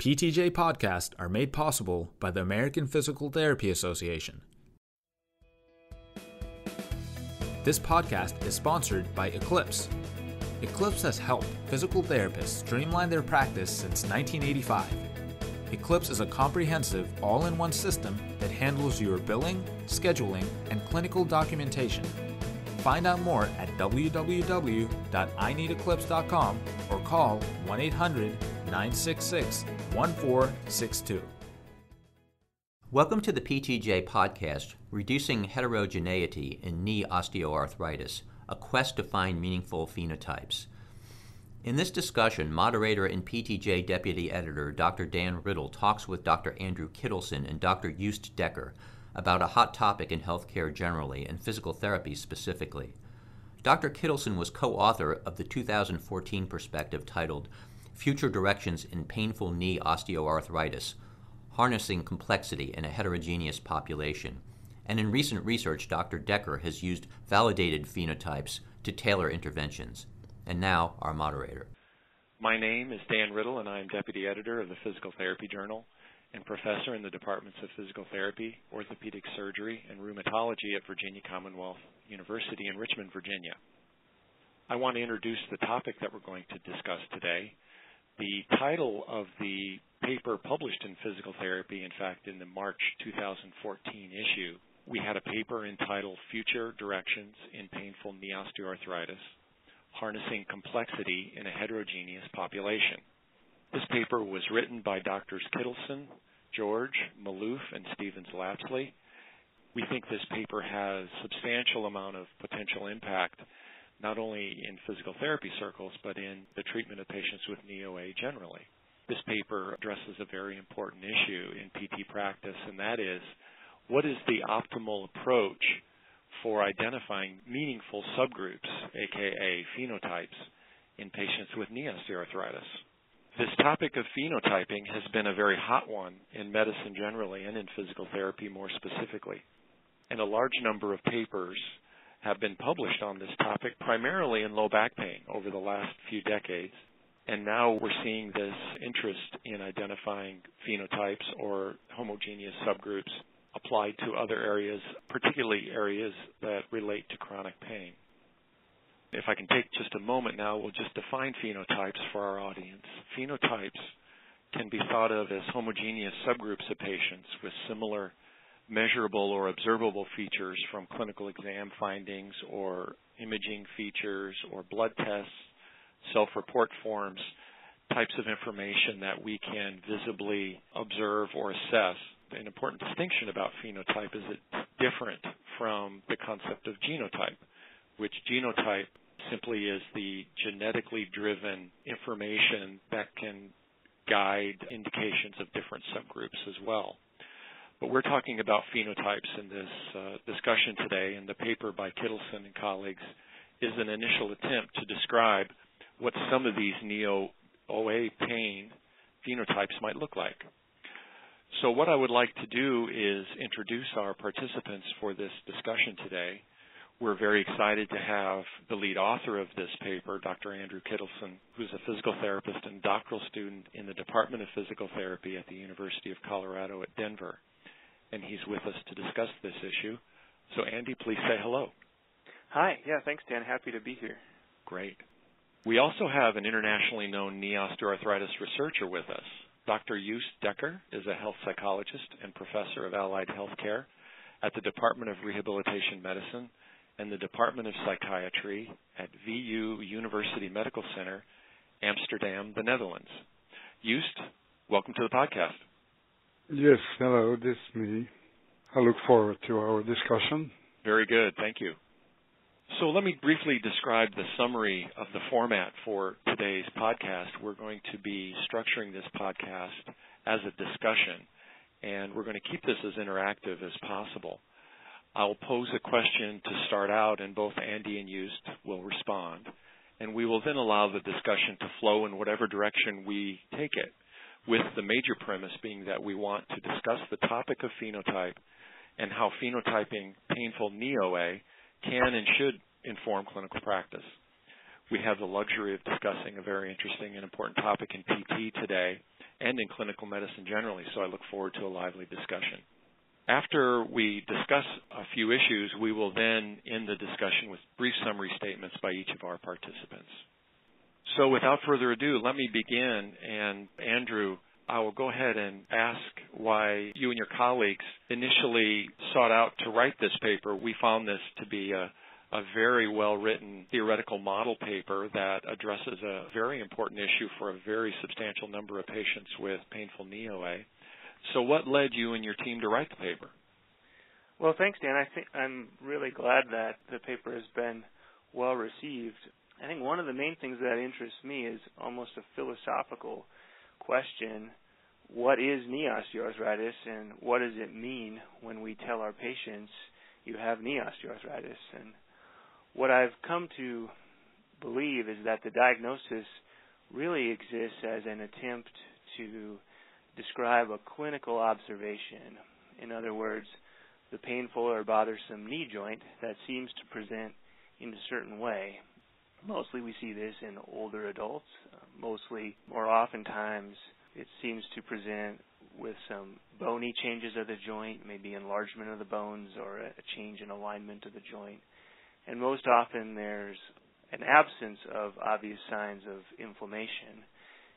PTJ podcasts are made possible by the American Physical Therapy Association. This podcast is sponsored by Eclipse. Eclipse has helped physical therapists streamline their practice since 1985. Eclipse is a comprehensive, all in one system that handles your billing, scheduling, and clinical documentation. Find out more at www.ineedeclipse.com or call 1 800 966 1462. Welcome to the PTJ podcast, Reducing Heterogeneity in Knee Osteoarthritis, a quest to find meaningful phenotypes. In this discussion, moderator and PTJ deputy editor Dr. Dan Riddle talks with Dr. Andrew Kittelson and Dr. Joost Dekker about a hot topic in healthcare generally and physical therapy specifically. Dr. Kittelson was co author of the 2014 perspective titled Future Directions in Painful Knee Osteoarthritis Harnessing Complexity in a Heterogeneous Population. And in recent research, Dr. Dekker has used validated phenotypes to tailor interventions. And now, our moderator. My name is Dan Riddle, and I am deputy editor of the Physical Therapy Journal and professor in the departments of physical therapy, orthopedic surgery, and rheumatology at Virginia Commonwealth University in Richmond, Virginia. I want to introduce the topic that we're going to discuss today. The title of the paper published in Physical Therapy, in fact, in the March 2014 issue, we had a paper entitled Future Directions in Painful Knee Osteoarthritis Harnessing Complexity in a Heterogeneous Population. This paper was written by Drs. Kittelson, George, Maluf, and Stevens Lapsley. We think this paper has substantial amount of potential impact not only in physical therapy circles but in the treatment of patients with knee OA generally. This paper addresses a very important issue in PT practice and that is what is the optimal approach for identifying meaningful subgroups, aka phenotypes, in patients with knee osteoarthritis. This topic of phenotyping has been a very hot one in medicine generally and in physical therapy more specifically. And a large number of papers have been published on this topic, primarily in low back pain over the last few decades. And now we're seeing this interest in identifying phenotypes or homogeneous subgroups applied to other areas, particularly areas that relate to chronic pain. If I can take just a moment now, we'll just define phenotypes for our audience. Phenotypes can be thought of as homogeneous subgroups of patients with similar measurable or observable features from clinical exam findings or imaging features or blood tests, self-report forms, types of information that we can visibly observe or assess. An important distinction about phenotype is it's different from the concept of genotype, which genotype simply is the genetically driven information that can guide indications of different subgroups as well. But we're talking about phenotypes in this uh, discussion today, and the paper by Kittelson and colleagues is an initial attempt to describe what some of these knee OA pain phenotypes might look like. So, what I would like to do is introduce our participants for this discussion today. We're very excited to have the lead author of this paper, Dr. Andrew Kittelson, who's a physical therapist and doctoral student in the Department of Physical Therapy at the University of Colorado at Denver. And he's with us to discuss this issue. So, Andy, please say hello. Hi. Yeah, thanks, Dan. Happy to be here. Great. We also have an internationally known knee osteoarthritis researcher with us. Dr. Joost Dekker is a health psychologist and professor of allied health care at the Department of Rehabilitation Medicine and the Department of Psychiatry at VU University Medical Center, Amsterdam, the Netherlands. Joost, welcome to the podcast. Yes, hello, this is me. I look forward to our discussion. Very good, thank you. So let me briefly describe the summary of the format for today's podcast. We're going to be structuring this podcast as a discussion, and we're going to keep this as interactive as possible. I'll pose a question to start out, and both Andy and Joost will respond. And we will then allow the discussion to flow in whatever direction we take it, with the major premise being that we want to discuss the topic of phenotype and how phenotyping painful knee OA can and should inform clinical practice. We have the luxury of discussing a very interesting and important topic in PT today, and in clinical medicine generally. So I look forward to a lively discussion. After we discuss a few issues, we will then end the discussion with brief summary statements by each of our participants. So without further ado, let me begin. And Andrew, I will go ahead and ask why you and your colleagues initially sought out to write this paper. We found this to be a, a very well written theoretical model paper that addresses a very important issue for a very substantial number of patients with painful knee OA. So, what led you and your team to write the paper? Well, thanks, Dan. I think I'm really glad that the paper has been well received. I think one of the main things that interests me is almost a philosophical question what is knee osteoarthritis and what does it mean when we tell our patients you have knee osteoarthritis? And what I've come to believe is that the diagnosis really exists as an attempt to describe a clinical observation. In other words, the painful or bothersome knee joint that seems to present in a certain way. Mostly we see this in older adults. Mostly, more oftentimes, it seems to present with some bony changes of the joint, maybe enlargement of the bones or a change in alignment of the joint. And most often there's an absence of obvious signs of inflammation.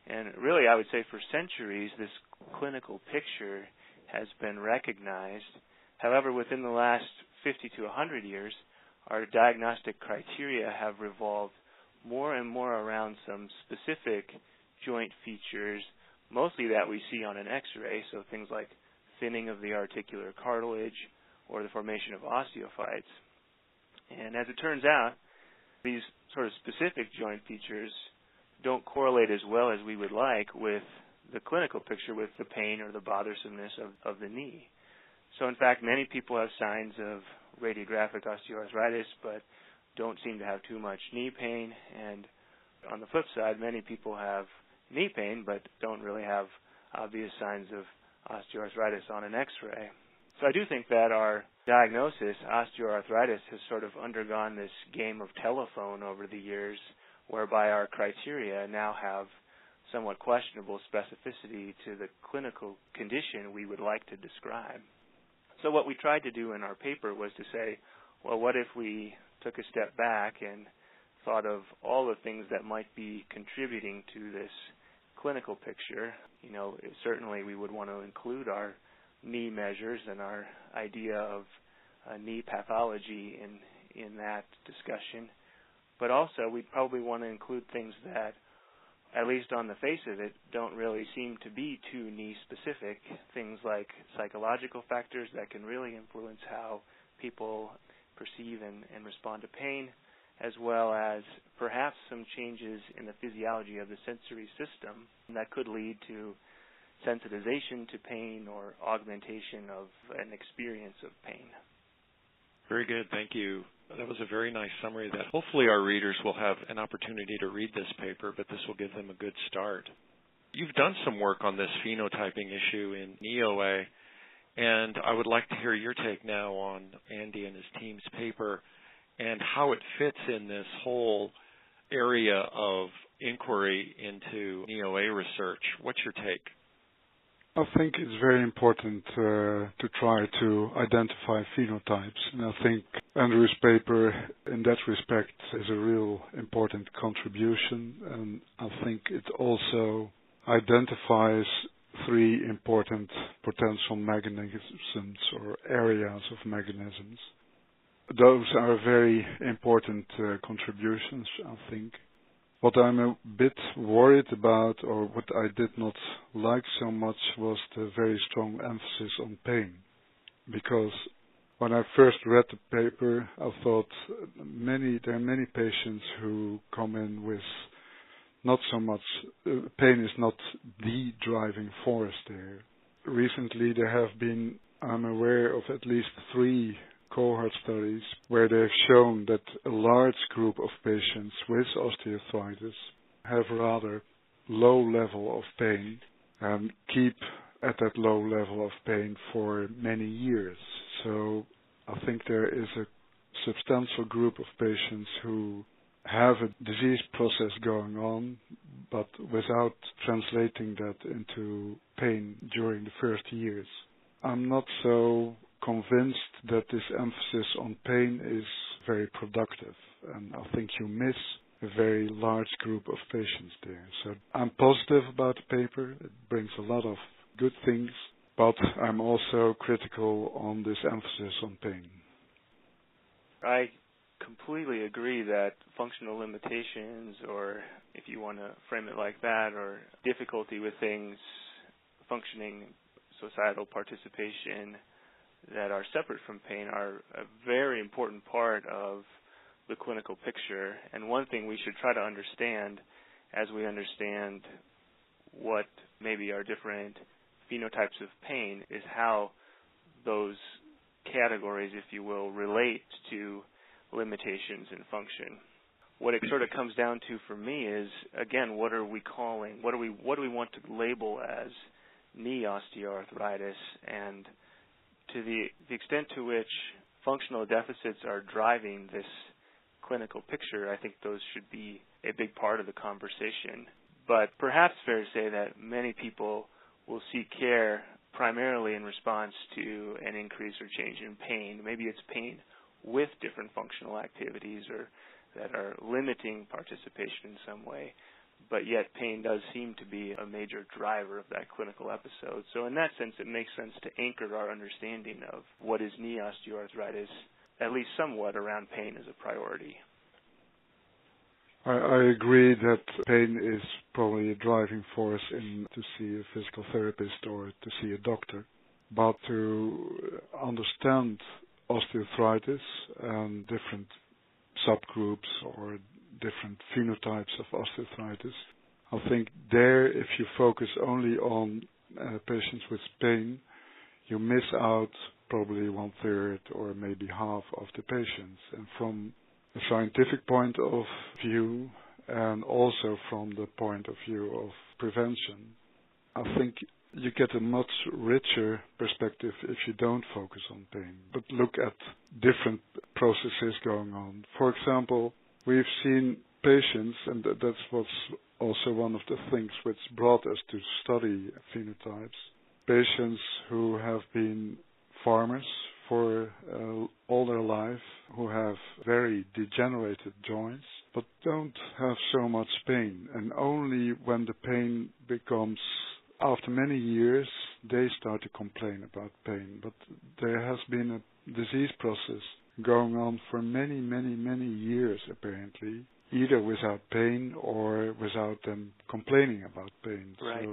And really, I would say for centuries, this clinical picture has been recognized. However, within the last 50 to 100 years, our diagnostic criteria have revolved more and more around some specific joint features, mostly that we see on an x-ray, so things like thinning of the articular cartilage or the formation of osteophytes. And as it turns out, these sort of specific joint features don't correlate as well as we would like with the clinical picture with the pain or the bothersomeness of, of the knee. So in fact, many people have signs of radiographic osteoarthritis, but don't seem to have too much knee pain. And on the flip side, many people have knee pain, but don't really have obvious signs of osteoarthritis on an x-ray. So I do think that our diagnosis, osteoarthritis, has sort of undergone this game of telephone over the years, whereby our criteria now have somewhat questionable specificity to the clinical condition we would like to describe. So what we tried to do in our paper was to say, well, what if we took a step back and thought of all the things that might be contributing to this clinical picture? You know, certainly we would want to include our knee measures and our idea of uh, knee pathology in in that discussion. But also, we probably want to include things that at least on the face of it, don't really seem to be too knee specific. Things like psychological factors that can really influence how people perceive and, and respond to pain, as well as perhaps some changes in the physiology of the sensory system that could lead to sensitization to pain or augmentation of an experience of pain. Very good. Thank you. That was a very nice summary that hopefully our readers will have an opportunity to read this paper, but this will give them a good start. You've done some work on this phenotyping issue in knee OA, and I would like to hear your take now on Andy and his team's paper and how it fits in this whole area of inquiry into knee OA research. What's your take? I think it's very important uh, to try to identify phenotypes, and I think Andrew's paper in that respect is a real important contribution, and I think it also identifies three important potential mechanisms or areas of mechanisms. Those are very important uh, contributions, I think. What I'm a bit worried about, or what I did not like so much, was the very strong emphasis on pain. Because when I first read the paper, I thought many there are many patients who come in with not so much uh, pain is not the driving force there. Recently, there have been I'm aware of at least three cohort studies where they've shown that a large group of patients with osteoarthritis have rather low level of pain and keep at that low level of pain for many years. So I think there is a substantial group of patients who have a disease process going on, but without translating that into pain during the first years. I'm not so convinced that this emphasis on pain is very productive, and I think you miss a very large group of patients there. So I'm positive about the paper. It brings a lot of good things, but I'm also critical on this emphasis on pain. I completely agree that functional limitations, or if you want to frame it like that, or difficulty with things, functioning, societal participation that are separate from pain are a very important part of the clinical picture. And one thing we should try to understand as we understand what maybe are different phenotypes of pain is how those categories, if you will, relate to limitations in function. What it sort of comes down to for me is again, what are we calling? What do we what do we want to label as knee osteoarthritis? And to the, the extent to which functional deficits are driving this clinical picture, I think those should be a big part of the conversation. But perhaps fair to say that many people will seek care primarily in response to an increase or change in pain. Maybe it's pain with different functional activities or that are limiting participation in some way. But yet, pain does seem to be a major driver of that clinical episode. So, in that sense, it makes sense to anchor our understanding of what is knee osteoarthritis, at least somewhat, around pain as a priority. I, I agree that pain is probably a driving force in to see a physical therapist or to see a doctor. But to understand osteoarthritis and different subgroups or different phenotypes of osteoarthritis, I think there, if you focus only on uh, patients with pain, you miss out probably one third or maybe half of the patients. And from a scientific point of view and also from the point of view of prevention. I think you get a much richer perspective if you don't focus on pain, but look at different processes going on. For example, we've seen patients, and that's what's also one of the things which brought us to study phenotypes, patients who have been farmers for uh, all their life who have very degenerated joints but don't have so much pain. And only when the pain becomes, after many years, they start to complain about pain. But there has been a disease process going on for many, many, many years apparently, either without pain or without them complaining about pain. Right.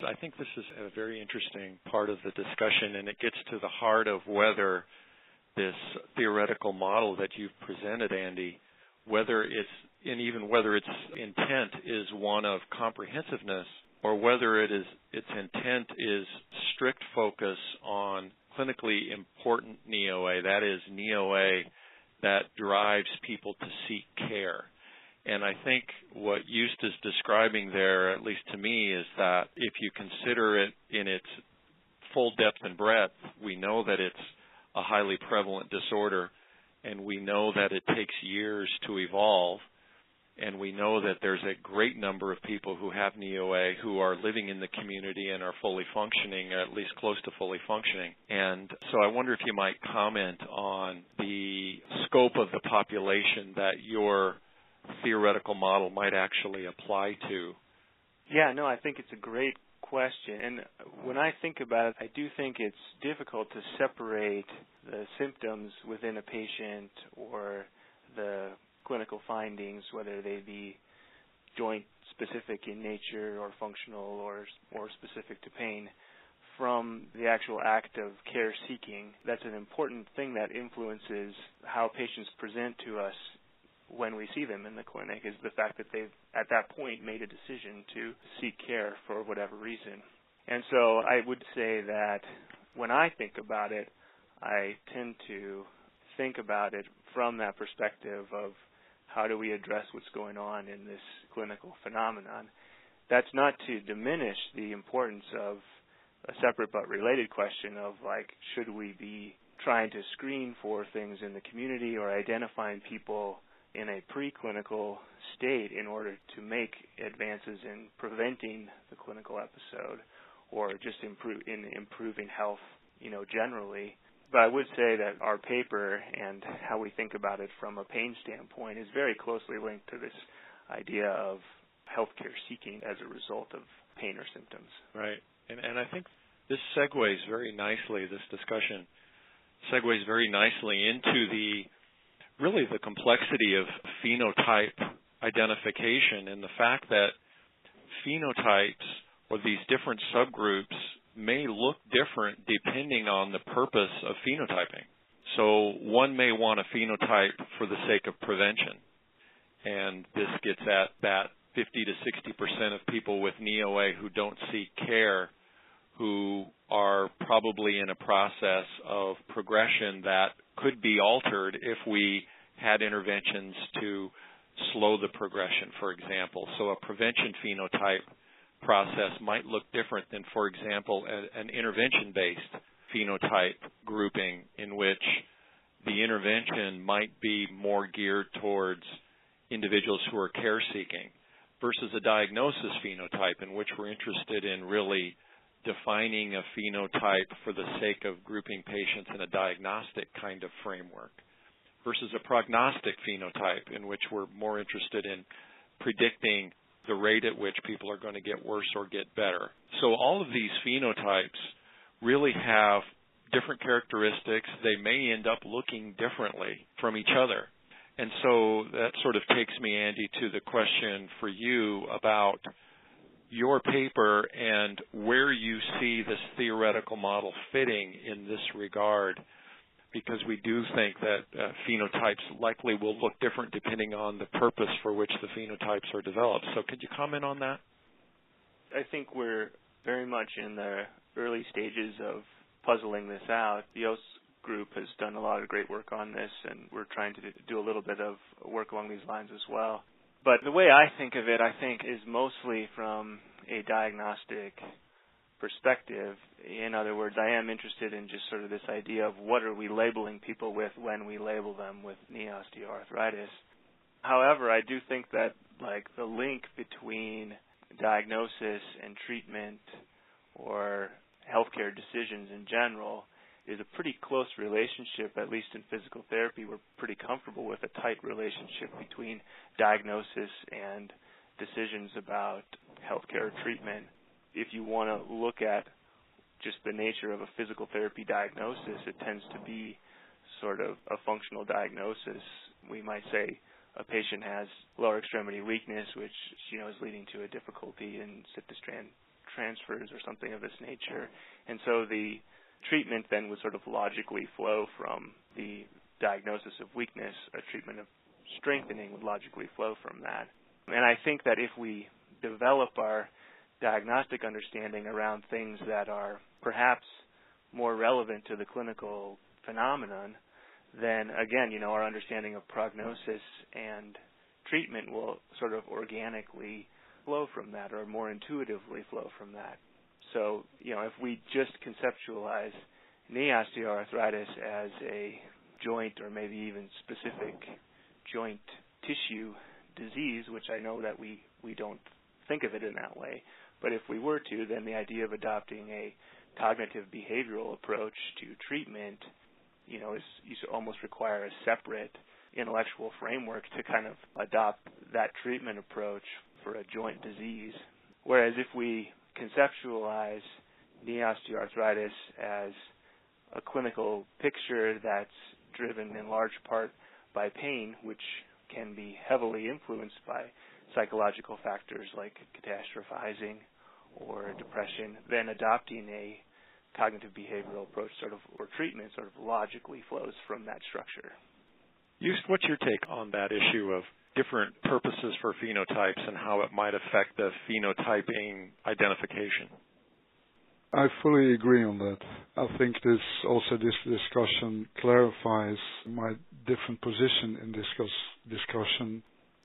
So I think this is a very interesting part of the discussion, and it gets to the heart of whether this theoretical model that you've presented, Andy, whether it's and even whether its intent is one of comprehensiveness or whether it is its intent is strict focus on clinically important knee OA, that is knee OA that drives people to seek care. And I think what Joost is describing there, at least to me, is that if you consider it in its full depth and breadth, we know that it's a highly prevalent disorder, and we know that it takes years to evolve, and we know that there's a great number of people who have knee OA who are living in the community and are fully functioning, or at least close to fully functioning. And so I wonder if you might comment on the scope of the population that you're theoretical model might actually apply to? Yeah, no, I think it's a great question. And when I think about it, I do think it's difficult to separate the symptoms within a patient or the clinical findings, whether they be joint specific in nature or functional or or specific to pain from the actual act of care seeking. That's an important thing that influences how patients present to us when we see them in the clinic is the fact that they've at that point made a decision to seek care for whatever reason. And so I would say that when I think about it, I tend to think about it from that perspective of how do we address what's going on in this clinical phenomenon. That's not to diminish the importance of a separate but related question of like should we be trying to screen for things in the community or identifying people in a preclinical state in order to make advances in preventing the clinical episode or just improve in improving health, you know, generally. But I would say that our paper and how we think about it from a pain standpoint is very closely linked to this idea of healthcare seeking as a result of pain or symptoms. Right. And and I think this segues very nicely this discussion segues very nicely into the really the complexity of phenotype identification and the fact that phenotypes or these different subgroups may look different depending on the purpose of phenotyping. So one may want a phenotype for the sake of prevention. And this gets at that 50 to 60% of people with knee OA who don't seek care who are probably in a process of progression that could be altered if we had interventions to slow the progression, for example. So a prevention phenotype process might look different than, for example, a, an intervention based phenotype grouping in which the intervention might be more geared towards individuals who are care seeking versus a diagnosis phenotype in which we're interested in really defining a phenotype for the sake of grouping patients in a diagnostic kind of framework versus a prognostic phenotype in which we're more interested in predicting the rate at which people are going to get worse or get better. So all of these phenotypes really have different characteristics. They may end up looking differently from each other. And so that sort of takes me, Andy, to the question for you about your paper and where you see this theoretical model fitting in this regard because we do think that uh, phenotypes likely will look different depending on the purpose for which the phenotypes are developed. So, could you comment on that? I think we're very much in the early stages of puzzling this out. The OS group has done a lot of great work on this, and we're trying to do a little bit of work along these lines as well. But the way I think of it, I think, is mostly from a diagnostic perspective. In other words, I am interested in just sort of this idea of what are we labeling people with when we label them with knee osteoarthritis. However, I do think that like the link between diagnosis and treatment or healthcare decisions in general is a pretty close relationship, at least in physical therapy. We're pretty comfortable with a tight relationship between diagnosis and decisions about healthcare treatment if you want to look at just the nature of a physical therapy diagnosis, it tends to be sort of a functional diagnosis. We might say a patient has lower extremity weakness, which you know is leading to a difficulty in sit-to-stand transfers or something of this nature. And so the treatment then would sort of logically flow from the diagnosis of weakness. A treatment of strengthening would logically flow from that. And I think that if we develop our diagnostic understanding around things that are perhaps more relevant to the clinical phenomenon, then again, you know, our understanding of prognosis and treatment will sort of organically flow from that or more intuitively flow from that. So, you know, if we just conceptualize knee osteoarthritis as a joint or maybe even specific joint tissue disease, which I know that we, we don't think of it in that way, but if we were to, then the idea of adopting a cognitive behavioral approach to treatment, you know, is you almost require a separate intellectual framework to kind of adopt that treatment approach for a joint disease. Whereas if we conceptualize knee osteoarthritis as a clinical picture that's driven in large part by pain, which can be heavily influenced by psychological factors like catastrophizing or depression, then adopting a cognitive behavioral approach sort of or treatment sort of logically flows from that structure. Just what's your take on that issue of different purposes for phenotypes and how it might affect the phenotyping identification? I fully agree on that. I think this also this discussion clarifies my different position in this discussion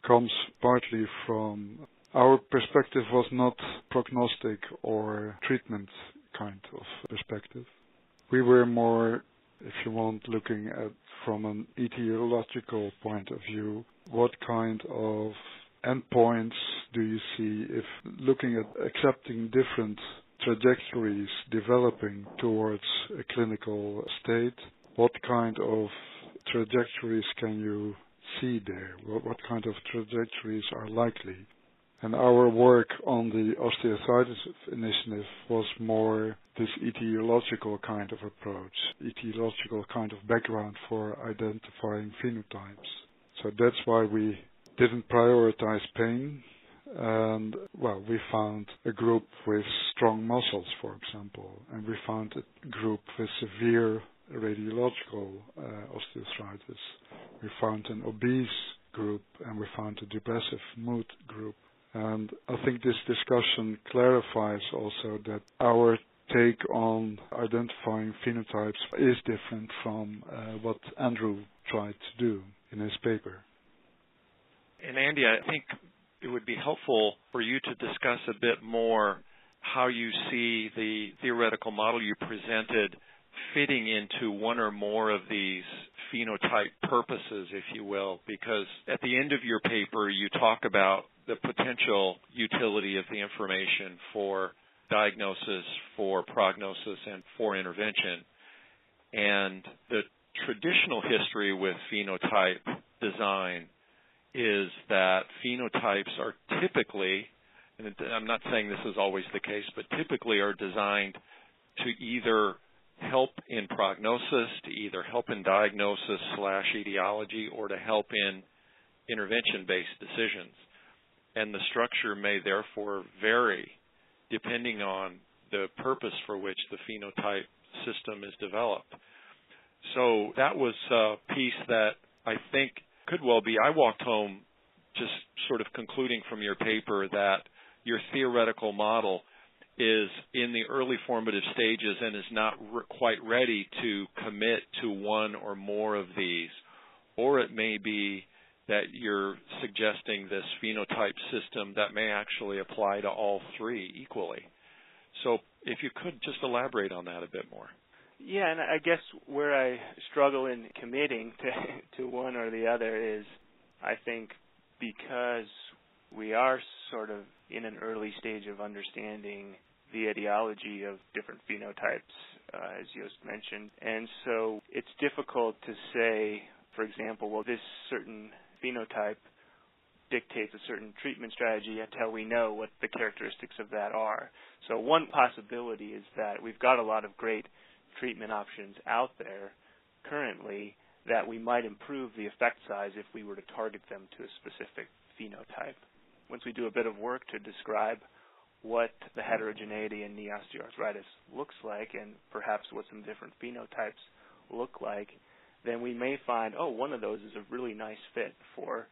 comes partly from our perspective was not prognostic or treatment kind of perspective. We were more, if you want, looking at from an etiological point of view, what kind of endpoints do you see if looking at accepting different trajectories developing towards a clinical state? What kind of trajectories can you see there? What, what kind of trajectories are likely? And our work on the osteoarthritis initiative was more this etiological kind of approach, etiological kind of background for identifying phenotypes. So that's why we didn't prioritize pain. And well, we found a group with strong muscles, for example, and we found a group with severe radiological uh, osteoarthritis. We found an obese group and we found a depressive mood group. And I think this discussion clarifies also that our take on identifying phenotypes is different from uh, what Andrew tried to do in his paper. And Andy, I think it would be helpful for you to discuss a bit more how you see the theoretical model you presented fitting into one or more of these phenotype purposes, if you will, because at the end of your paper, you talk about the potential utility of the information for diagnosis, for prognosis, and for intervention. And the traditional history with phenotype design is that phenotypes are typically, and I'm not saying this is always the case, but typically are designed to either help in prognosis, to either help in diagnosis slash etiology, or to help in intervention-based decisions. And the structure may therefore vary depending on the purpose for which the phenotype system is developed. So that was a piece that I think could well be. I walked home just sort of concluding from your paper that your theoretical model is in the early formative stages and is not re- quite ready to commit to one or more of these. Or it may be that you're suggesting this phenotype system that may actually apply to all three equally. So if you could just elaborate on that a bit more. Yeah, and I guess where I struggle in committing to to one or the other is I think because we are sort of in an early stage of understanding the etiology of different phenotypes, uh, as Joost mentioned. And so it's difficult to say, for example, well, this certain phenotype dictates a certain treatment strategy until we know what the characteristics of that are. So one possibility is that we've got a lot of great treatment options out there currently that we might improve the effect size if we were to target them to a specific phenotype. Once we do a bit of work to describe what the heterogeneity in knee osteoarthritis looks like and perhaps what some different phenotypes look like, then we may find, oh, one of those is a really nice fit for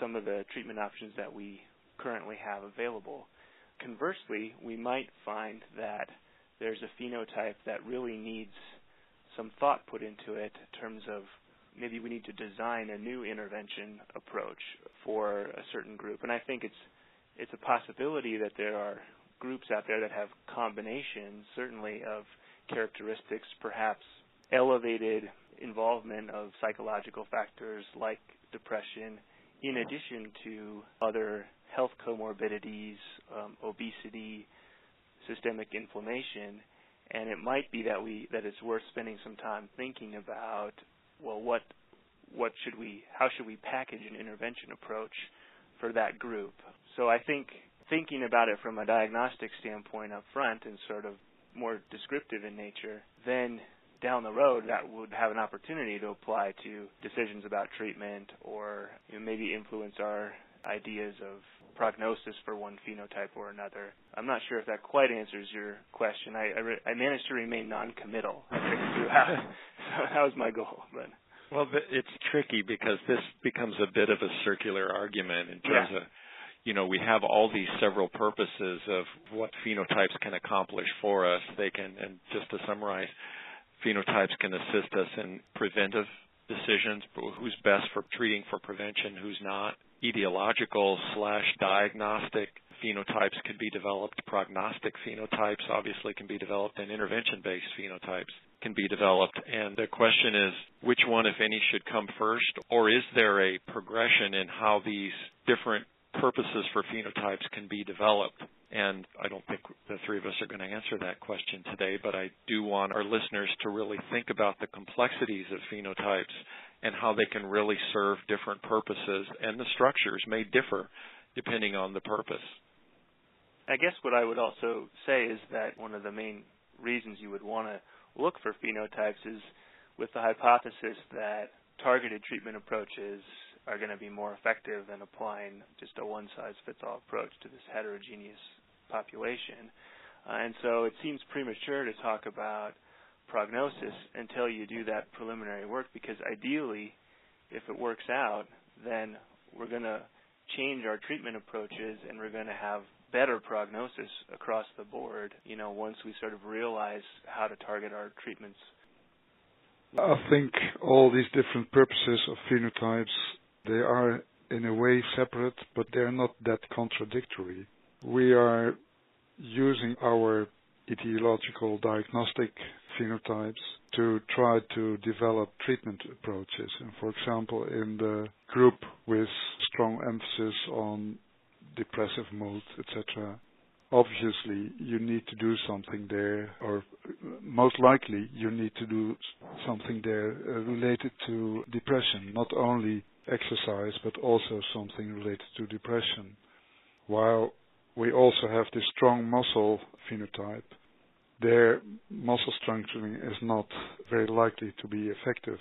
some of the treatment options that we currently have available. Conversely, we might find that there's a phenotype that really needs some thought put into it in terms of maybe we need to design a new intervention approach for a certain group. And I think it's it's a possibility that there are groups out there that have combinations, certainly of characteristics, perhaps elevated involvement of psychological factors like depression, in addition to other health comorbidities, um, obesity, systemic inflammation, and it might be that we that it's worth spending some time thinking about well what what should we how should we package an intervention approach for that group? So I think thinking about it from a diagnostic standpoint up front and sort of more descriptive in nature, then down the road that would have an opportunity to apply to decisions about treatment or you know, maybe influence our ideas of prognosis for one phenotype or another. I'm not sure if that quite answers your question. I, I, re- I managed to remain non-committal throughout. so that was my goal, but. Well, it's tricky because this becomes a bit of a circular argument in terms yeah. of you know, we have all these several purposes of what phenotypes can accomplish for us. They can, and just to summarize, phenotypes can assist us in preventive decisions, who's best for treating for prevention, who's not. Etiological slash diagnostic phenotypes can be developed, prognostic phenotypes obviously can be developed, and intervention based phenotypes can be developed. And the question is which one, if any, should come first, or is there a progression in how these different purposes for phenotypes can be developed? And I don't think the three of us are going to answer that question today, but I do want our listeners to really think about the complexities of phenotypes and how they can really serve different purposes, and the structures may differ depending on the purpose. I guess what I would also say is that one of the main reasons you would want to look for phenotypes is with the hypothesis that targeted treatment approaches are going to be more effective than applying just a one size fits all approach to this heterogeneous population. And so it seems premature to talk about prognosis until you do that preliminary work because ideally, if it works out, then we're going to change our treatment approaches and we're going to have better prognosis across the board, you know, once we sort of realize how to target our treatments. I think all these different purposes of phenotypes, they are in a way separate, but they're not that contradictory. We are using our etiological diagnostic phenotypes to try to develop treatment approaches. And for example, in the group with strong emphasis on depressive mood, etc., obviously you need to do something there, or most likely you need to do something there uh, related to depression, not only exercise, but also something related to depression. While we also have this strong muscle phenotype, their muscle strengthening is not very likely to be effective.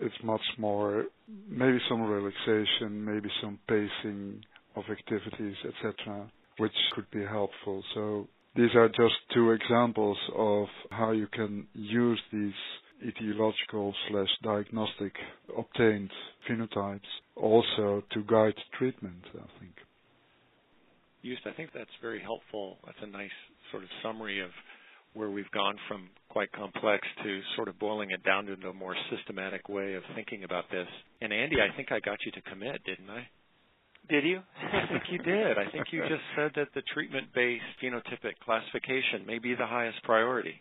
It's much more maybe some relaxation, maybe some pacing of activities, etc., which could be helpful. So these are just two examples of how you can use these etiological slash diagnostic obtained phenotypes also to guide treatment, I think. Joost, I think that's very helpful. That's a nice sort of summary of where we've gone from quite complex to sort of boiling it down into a more systematic way of thinking about this. And Andy, I think I got you to commit, didn't I? Did you? I think you did. I think you just said that the treatment-based phenotypic classification may be the highest priority.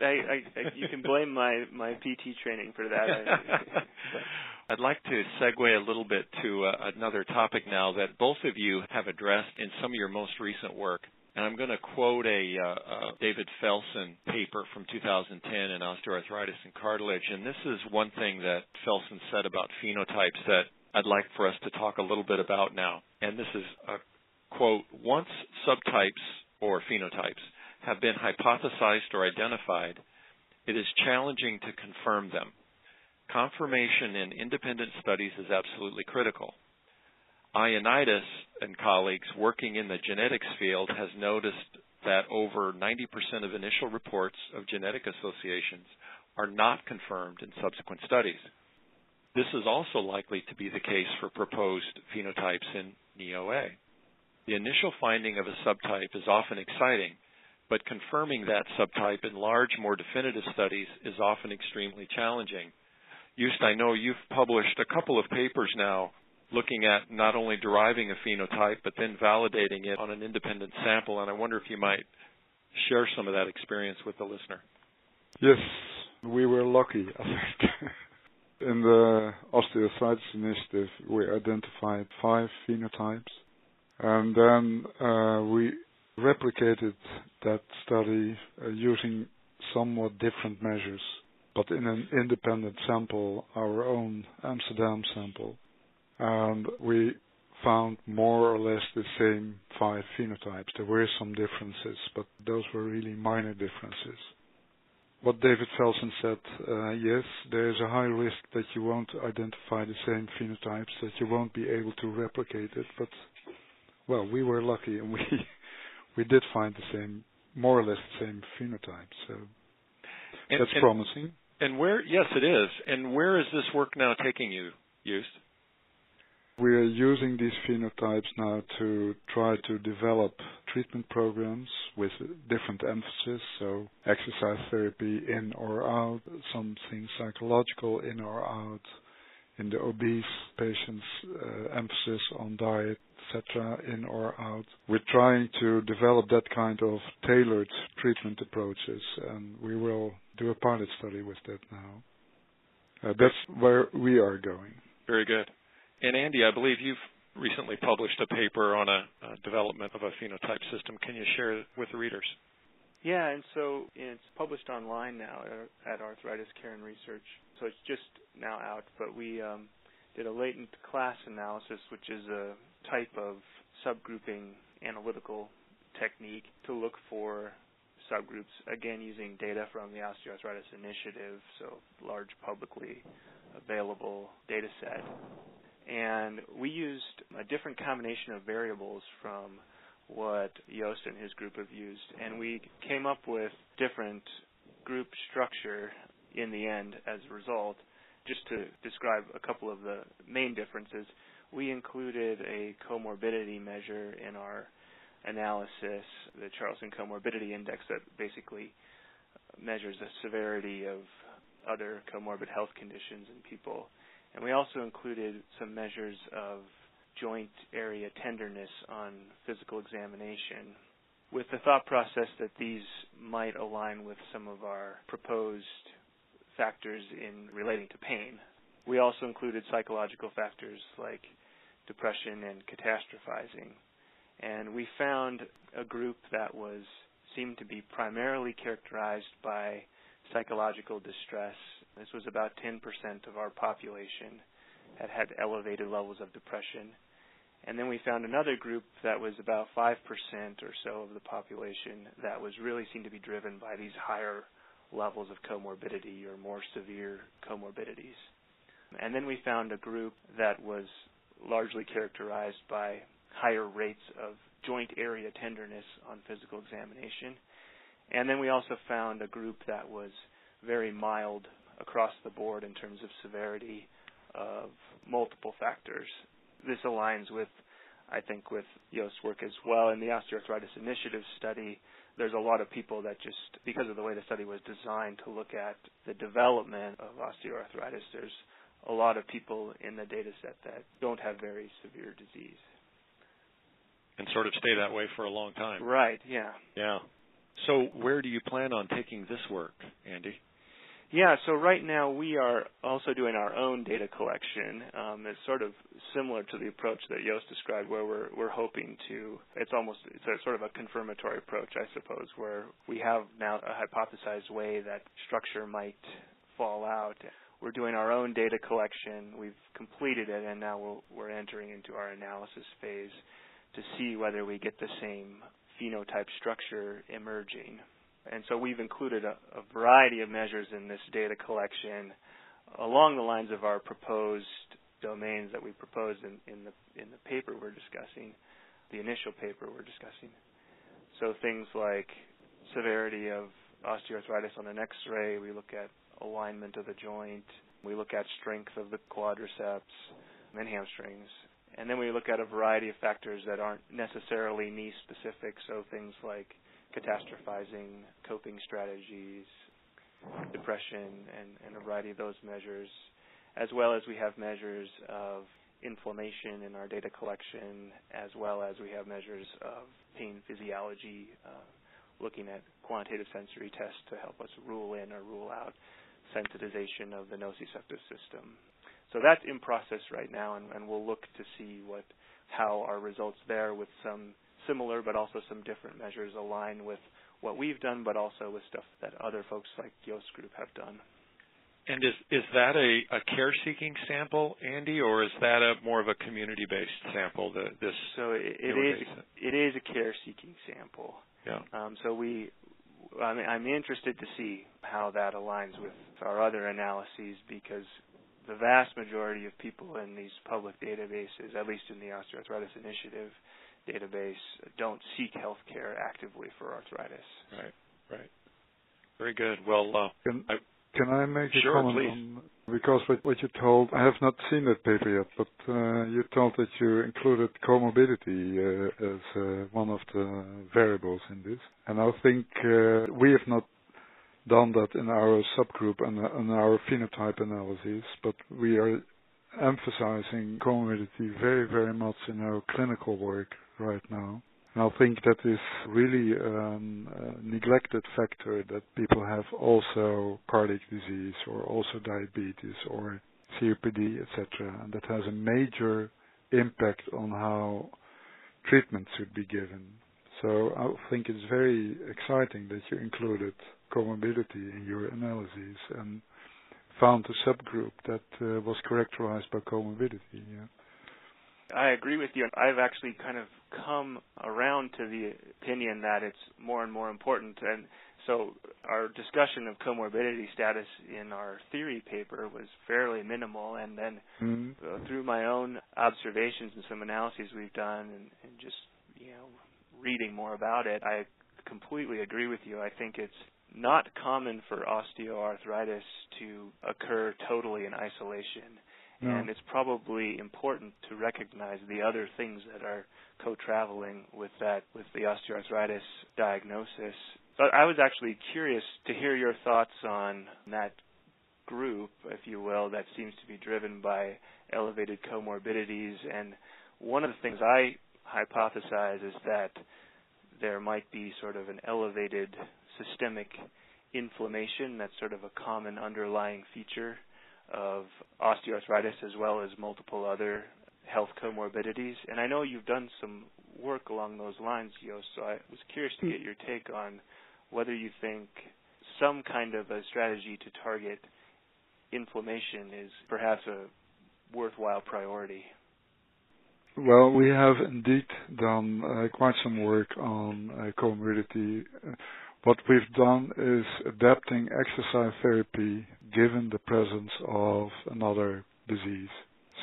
I, I, you can blame my my PT training for that. I'd like to segue a little bit to uh, another topic now that both of you have addressed in some of your most recent work. And I'm going to quote a uh, uh, David Felson paper from 2010 in osteoarthritis and cartilage. And this is one thing that Felson said about phenotypes that I'd like for us to talk a little bit about now. And this is a quote Once subtypes or phenotypes have been hypothesized or identified, it is challenging to confirm them. Confirmation in independent studies is absolutely critical. Ioannidis and colleagues working in the genetics field has noticed that over 90% of initial reports of genetic associations are not confirmed in subsequent studies. This is also likely to be the case for proposed phenotypes in knee OA. The initial finding of a subtype is often exciting, but confirming that subtype in large, more definitive studies is often extremely challenging. Joost, I know you've published a couple of papers now looking at not only deriving a phenotype, but then validating it on an independent sample, and I wonder if you might share some of that experience with the listener. Yes, we were lucky, I think. In the osteoarthritis initiative, we identified five phenotypes, and then uh, we replicated that study uh, using somewhat different measures, but in an independent sample, our own Amsterdam sample. And we found more or less the same five phenotypes. There were some differences, but those were really minor differences what David Felson said, uh, yes, there is a high risk that you won't identify the same phenotypes, that you won't be able to replicate it. But well, we were lucky, and we we did find the same, more or less the same phenotype. So and, that's and, promising. And where? Yes, it is. And where is this work now taking you, Joost? We are using these phenotypes now to try to develop treatment programs with different emphasis, so exercise therapy in or out, something psychological in or out. In the obese patients, uh, emphasis on diet, etc., in or out. We're trying to develop that kind of tailored treatment approaches, and we will do a pilot study with that now. Uh, that's where we are going. Very good. And Andy, I believe you've recently published a paper on a, a development of a phenotype system. Can you share it with the readers? Yeah, and so it's published online now at Arthritis Care and Research. So it's just now out, but we um, did a latent class analysis, which is a type of subgrouping analytical technique to look for subgroups, again using data from the Osteoarthritis Initiative, so large publicly available data set. And we used a different combination of variables from what Joost and his group have used, and we came up with different group structure in the end as a result. Just to describe a couple of the main differences, we included a comorbidity measure in our analysis, the Charlson Comorbidity Index, that basically measures the severity of other comorbid health conditions in people. And we also included some measures of joint area tenderness on physical examination with the thought process that these might align with some of our proposed factors in relating to pain. We also included psychological factors like depression and catastrophizing. And we found a group that was seemed to be primarily characterized by psychological distress. This was about 10% of our population had had elevated levels of depression. And then we found another group that was about 5% or so of the population that was really seemed to be driven by these higher levels of comorbidity or more severe comorbidities. And then we found a group that was largely characterized by higher rates of joint area tenderness on physical examination. And then we also found a group that was very mild across the board in terms of severity of multiple factors. This aligns with, I think, with Joost's work as well. In the Osteoarthritis Initiative study, there's a lot of people that just, because of the way the study was designed to look at the development of osteoarthritis, there's a lot of people in the data set that don't have very severe disease. And sort of stay that way for a long time. Right, yeah. Yeah. So where do you plan on taking this work, Andy? Yeah, so right now we are also doing our own data collection. Um, it's sort of similar to the approach that Joost described, where we're we're hoping to. It's almost it's a sort of a confirmatory approach, I suppose, where we have now a hypothesized way that structure might fall out. We're doing our own data collection. We've completed it, and now we'll, we're entering into our analysis phase to see whether we get the same phenotype structure emerging. And so we've included a, a variety of measures in this data collection along the lines of our proposed domains that we proposed in, in the in the paper we're discussing, the initial paper we're discussing. So things like severity of osteoarthritis on an X-ray, we look at alignment of the joint, we look at strength of the quadriceps and hamstrings, and then we look at a variety of factors that aren't necessarily knee specific, so things like catastrophizing, coping strategies, depression, and, and a variety of those measures, as well as we have measures of inflammation in our data collection, as well as we have measures of pain physiology, uh, looking at quantitative sensory tests to help us rule in or rule out sensitization of the nociceptive system. So that's in process right now, and, and we'll look to see what how our results there with some similar but also some different measures align with what we've done, but also with stuff that other folks like Joost's group have done. And is is that a, a care seeking sample, Andy, or is that a more of a community based sample? The, this so it, it is it is a care seeking sample. Yeah. Um, so we, I mean, I'm interested to see how that aligns with our other analyses because the vast majority of people in these public databases, at least in the Osteoarthritis Initiative, database don't seek health care actively for arthritis. Right, right. Very good. Well, uh, I, can I make a sure, comment please. on because what, what you told, I have not seen that paper yet, but uh, you told that you included comorbidity uh, as uh, one of the variables in this, and I think uh, we have not done that in our subgroup and in our phenotype analyses, but we are emphasizing comorbidity very, very much in our clinical work right now. And I think that is really um, a neglected factor that people have also cardiac disease or also diabetes or COPD, etc. And that has a major impact on how treatment should be given. So I think it's very exciting that you included comorbidity in your analyses and found a subgroup that uh, was characterized by comorbidity. Yeah. I agree with you. I've actually kind of come around to the opinion that it's more and more important. And so our discussion of comorbidity status in our theory paper was fairly minimal. And then mm-hmm. through my own observations and some analyses we've done and, and just, you know, reading more about it, I completely agree with you. I think it's not common for osteoarthritis to occur totally in isolation. No. And it's probably important to recognize the other things that are co-traveling with that, with the osteoarthritis diagnosis. But I was actually curious to hear your thoughts on that group, if you will, that seems to be driven by elevated comorbidities. And one of the things I hypothesize is that there might be sort of an elevated systemic inflammation that's sort of a common underlying feature of osteoarthritis as well as multiple other health comorbidities. And I know you've done some work along those lines, so I was curious to get your take on whether you think some kind of a strategy to target inflammation is perhaps a worthwhile priority. Well, we have indeed done uh, quite some work on uh, comorbidity. What we've done is adapting exercise therapy given the presence of another disease.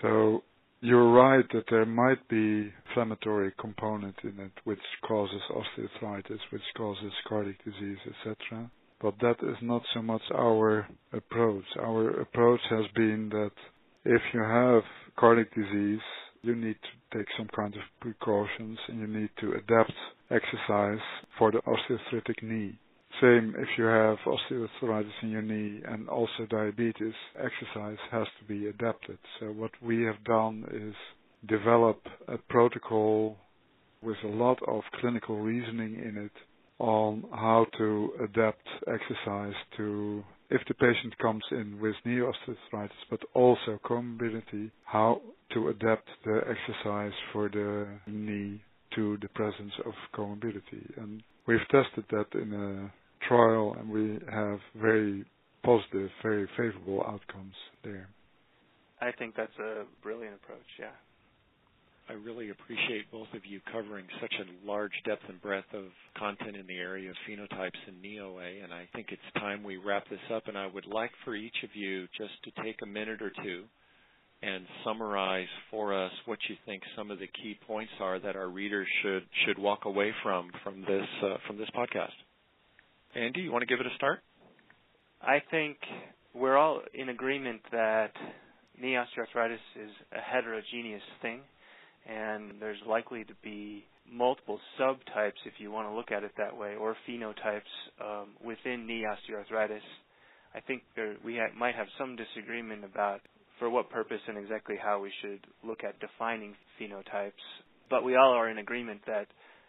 So you're right that there might be inflammatory component in it which causes osteoarthritis, which causes cardiac disease, etc. But that is not so much our approach. Our approach has been that if you have cardiac disease, you need to take some kind of precautions and you need to adapt exercise for the osteoarthritic knee. Same if you have osteoarthritis in your knee and also diabetes, exercise has to be adapted. So what we have done is develop a protocol with a lot of clinical reasoning in it on how to adapt exercise to if the patient comes in with knee osteoarthritis, but also comorbidity, how to adapt the exercise for the knee to the presence of comorbidity. And we've tested that in a trial, and we have very positive, very favorable outcomes there. I think that's a brilliant approach. Yeah. I really appreciate both of you covering such a large depth and breadth of content in the area of phenotypes in knee OA, and I think it's time we wrap this up. And I would like for each of you just to take a minute or two and summarize for us what you think some of the key points are that our readers should should walk away from from this uh, from this podcast. Andy, you want to give it a start? I think we're all in agreement that knee osteoarthritis is a heterogeneous thing and there's likely to be multiple subtypes, if you want to look at it that way, or phenotypes um, within knee osteoarthritis. I think there, we ha- might have some disagreement about for what purpose and exactly how we should look at defining phenotypes, but we all are in agreement that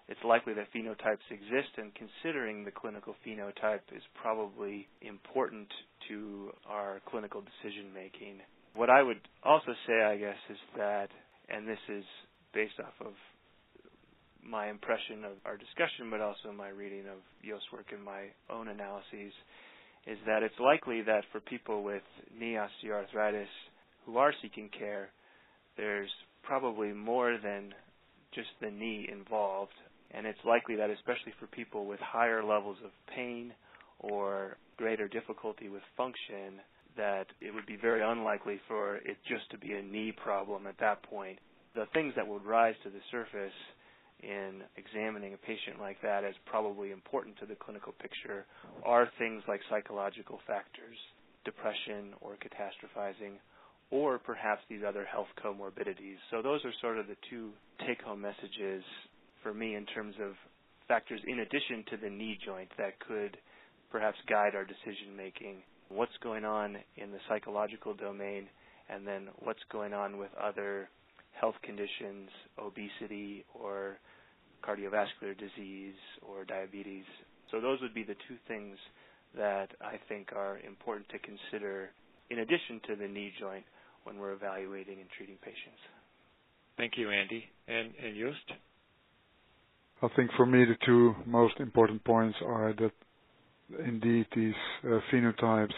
it's likely that phenotypes exist, and considering the clinical phenotype is probably important to our clinical decision making. What I would also say, I guess, is that, and this is based off of my impression of our discussion, but also my reading of Joost's work and my own analyses, is that it's likely that for people with knee osteoarthritis who are seeking care, there's probably more than just the knee involved. And it's likely that, especially for people with higher levels of pain or greater difficulty with function, that it would be very unlikely for it just to be a knee problem at that point the things that would rise to the surface in examining a patient like that as probably important to the clinical picture are things like psychological factors, depression or catastrophizing, or perhaps these other health comorbidities. So those are sort of the two take home messages for me in terms of factors in addition to the knee joint that could perhaps guide our decision making. What's going on in the psychological domain and then what's going on with other health conditions, obesity or cardiovascular disease or diabetes. So those would be the two things that I think are important to consider in addition to the knee joint when we're evaluating and treating patients. Thank you, Andy. And, and Joost? I think for me the two most important points are that indeed these uh, phenotypes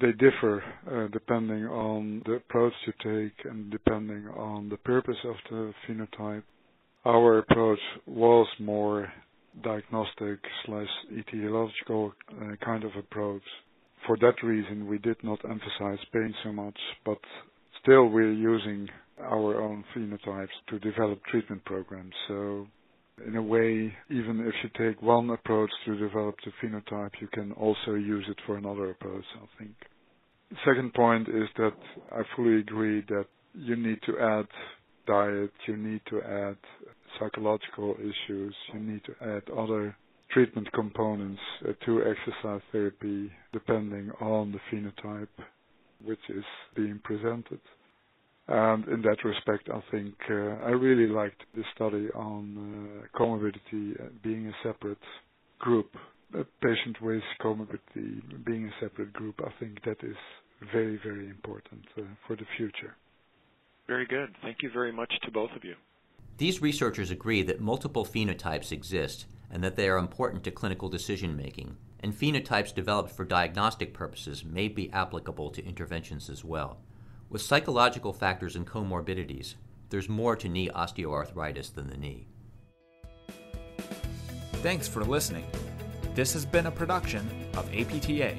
they differ uh, depending on the approach you take and depending on the purpose of the phenotype. Our approach was more diagnostic slash etiological uh, kind of approach. For that reason, we did not emphasize pain so much, but still we're using our own phenotypes to develop treatment programs. So in a way, even if you take one approach to develop the phenotype, you can also use it for another approach, I think. Second point is that I fully agree that you need to add diet, you need to add psychological issues, you need to add other treatment components uh, to exercise therapy depending on the phenotype which is being presented. And in that respect, I think uh, I really liked the study on uh, comorbidity being a separate group. A patient with comorbidity being a separate group, I think that is very, very important uh, for the future. Very good. Thank you very much to both of you. These researchers agree that multiple phenotypes exist and that they are important to clinical decision making, and phenotypes developed for diagnostic purposes may be applicable to interventions as well. With psychological factors and comorbidities, there's more to knee osteoarthritis than the knee. Thanks for listening. This has been a production of APTA